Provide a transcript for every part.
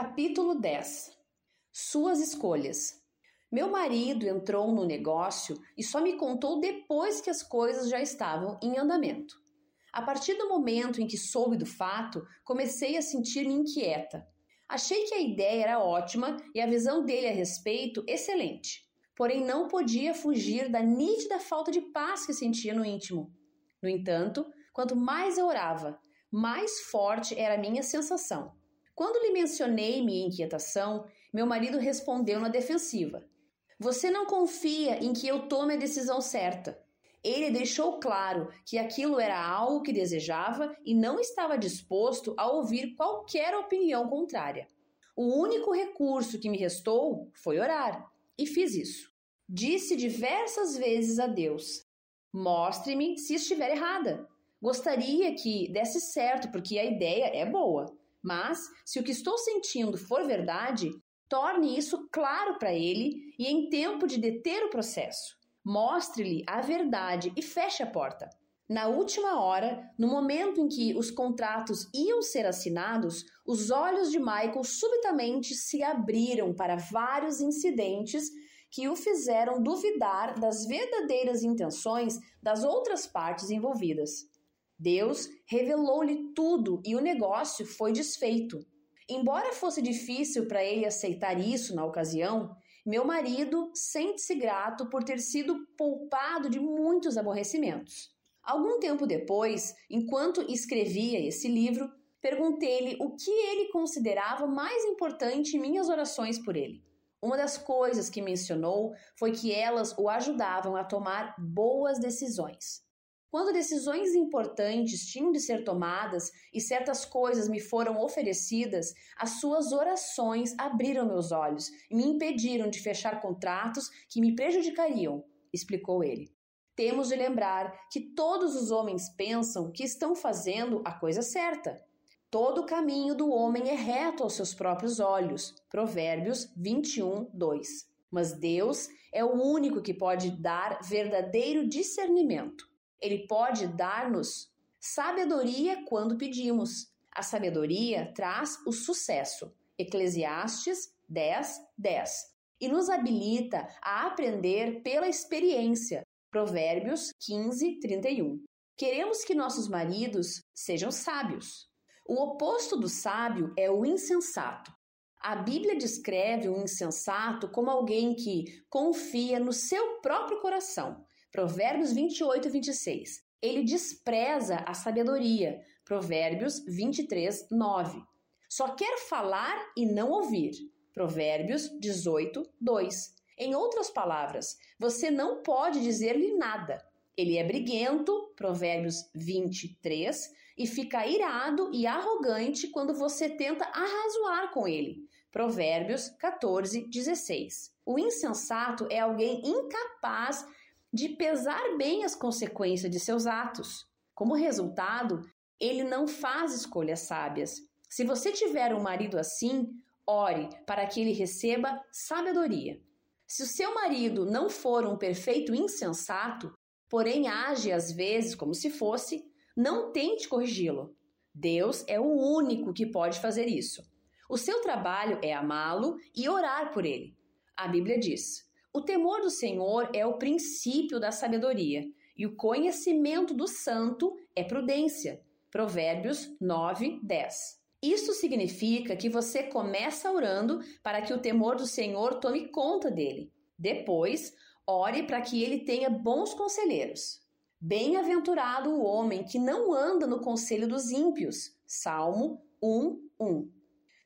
Capítulo 10 Suas escolhas. Meu marido entrou no negócio e só me contou depois que as coisas já estavam em andamento. A partir do momento em que soube do fato, comecei a sentir-me inquieta. Achei que a ideia era ótima e a visão dele a respeito excelente, porém não podia fugir da nítida falta de paz que sentia no íntimo. No entanto, quanto mais eu orava, mais forte era a minha sensação. Quando lhe mencionei minha inquietação, meu marido respondeu na defensiva: Você não confia em que eu tome a decisão certa. Ele deixou claro que aquilo era algo que desejava e não estava disposto a ouvir qualquer opinião contrária. O único recurso que me restou foi orar, e fiz isso. Disse diversas vezes a Deus: Mostre-me se estiver errada. Gostaria que desse certo, porque a ideia é boa. Mas, se o que estou sentindo for verdade, torne isso claro para ele e em tempo de deter o processo. Mostre-lhe a verdade e feche a porta. Na última hora, no momento em que os contratos iam ser assinados, os olhos de Michael subitamente se abriram para vários incidentes que o fizeram duvidar das verdadeiras intenções das outras partes envolvidas. Deus revelou-lhe tudo e o negócio foi desfeito. Embora fosse difícil para ele aceitar isso na ocasião, meu marido sente-se grato por ter sido poupado de muitos aborrecimentos. Algum tempo depois, enquanto escrevia esse livro, perguntei-lhe o que ele considerava mais importante em minhas orações por ele. Uma das coisas que mencionou foi que elas o ajudavam a tomar boas decisões. Quando decisões importantes tinham de ser tomadas e certas coisas me foram oferecidas, as suas orações abriram meus olhos e me impediram de fechar contratos que me prejudicariam, explicou ele. Temos de lembrar que todos os homens pensam que estão fazendo a coisa certa. Todo o caminho do homem é reto aos seus próprios olhos. Provérbios 21, 2. Mas Deus é o único que pode dar verdadeiro discernimento. Ele pode dar-nos sabedoria quando pedimos. A sabedoria traz o sucesso. Eclesiastes 10, 10. E nos habilita a aprender pela experiência. Provérbios 15, 31. Queremos que nossos maridos sejam sábios. O oposto do sábio é o insensato. A Bíblia descreve o insensato como alguém que confia no seu próprio coração Provérbios 28 e 26. Ele despreza a sabedoria. Provérbios 23, 9. Só quer falar e não ouvir. Provérbios 18, 2. Em outras palavras, você não pode dizer-lhe nada. Ele é briguento, Provérbios 23, e fica irado e arrogante quando você tenta arrazoar com ele. Provérbios 14, 16. O insensato é alguém incapaz de pesar bem as consequências de seus atos. Como resultado, ele não faz escolhas sábias. Se você tiver um marido assim, ore para que ele receba sabedoria. Se o seu marido não for um perfeito insensato, porém age às vezes como se fosse, não tente corrigi-lo. Deus é o único que pode fazer isso. O seu trabalho é amá-lo e orar por ele. A Bíblia diz: o temor do Senhor é o princípio da sabedoria, e o conhecimento do santo é prudência. Provérbios 9, 10. Isso significa que você começa orando para que o temor do Senhor tome conta dele. Depois, ore para que ele tenha bons conselheiros. Bem-aventurado o homem que não anda no conselho dos ímpios. Salmo 1, 1.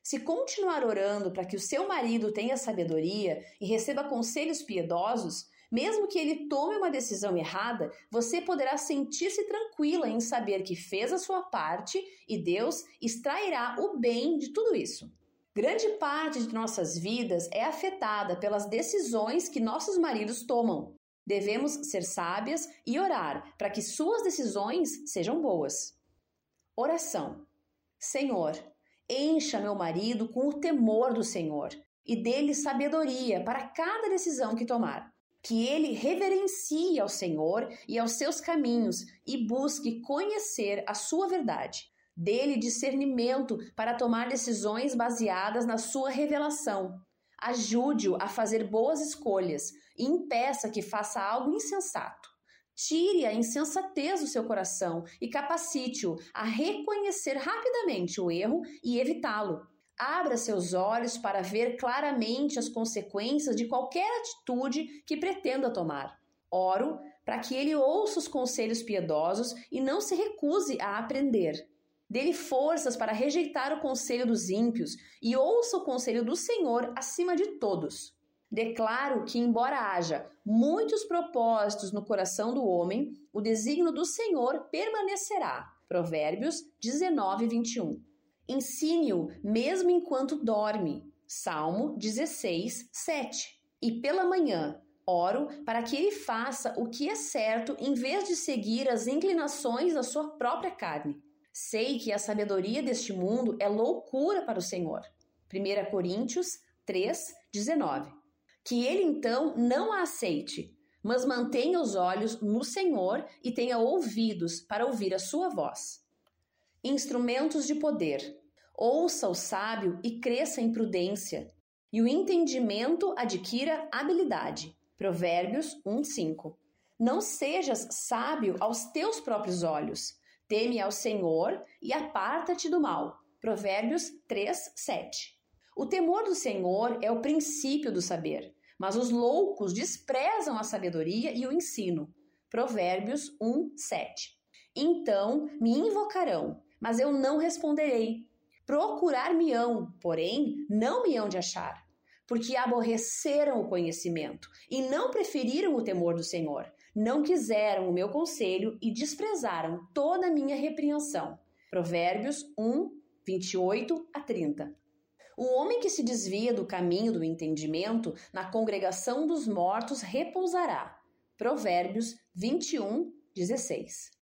Se continuar orando para que o seu marido tenha sabedoria e receba conselhos piedosos, mesmo que ele tome uma decisão errada, você poderá sentir-se tranquila em saber que fez a sua parte e Deus extrairá o bem de tudo isso. Grande parte de nossas vidas é afetada pelas decisões que nossos maridos tomam. Devemos ser sábias e orar para que suas decisões sejam boas. Oração. Senhor, Encha meu marido com o temor do Senhor e dê-lhe sabedoria para cada decisão que tomar. Que ele reverencie ao Senhor e aos seus caminhos e busque conhecer a sua verdade. Dê-lhe discernimento para tomar decisões baseadas na sua revelação. Ajude-o a fazer boas escolhas e impeça que faça algo insensato. Tire a insensatez do seu coração e capacite-o a reconhecer rapidamente o erro e evitá-lo. Abra seus olhos para ver claramente as consequências de qualquer atitude que pretenda tomar. Oro para que ele ouça os conselhos piedosos e não se recuse a aprender. Dê-lhe forças para rejeitar o conselho dos ímpios e ouça o conselho do Senhor acima de todos. Declaro que, embora haja muitos propósitos no coração do homem, o desígnio do Senhor permanecerá. Provérbios 19, 21. Ensine-o mesmo enquanto dorme. Salmo 16, 7. E pela manhã, oro para que ele faça o que é certo em vez de seguir as inclinações da sua própria carne. Sei que a sabedoria deste mundo é loucura para o Senhor. 1 Coríntios 3, 19 que ele então não a aceite, mas mantenha os olhos no Senhor e tenha ouvidos para ouvir a sua voz. Instrumentos de poder. Ouça o sábio e cresça em prudência, e o entendimento adquira habilidade. Provérbios 1:5. Não sejas sábio aos teus próprios olhos. Teme ao Senhor e aparta-te do mal. Provérbios 3:7. O temor do Senhor é o princípio do saber, mas os loucos desprezam a sabedoria e o ensino. Provérbios 1, 7. Então me invocarão, mas eu não responderei. Procurar-me-ão, porém não me hão de achar, porque aborreceram o conhecimento e não preferiram o temor do Senhor. Não quiseram o meu conselho e desprezaram toda a minha repreensão. Provérbios 1, 28 a 30. O homem que se desvia do caminho do entendimento na congregação dos mortos repousará. Provérbios 21, 16.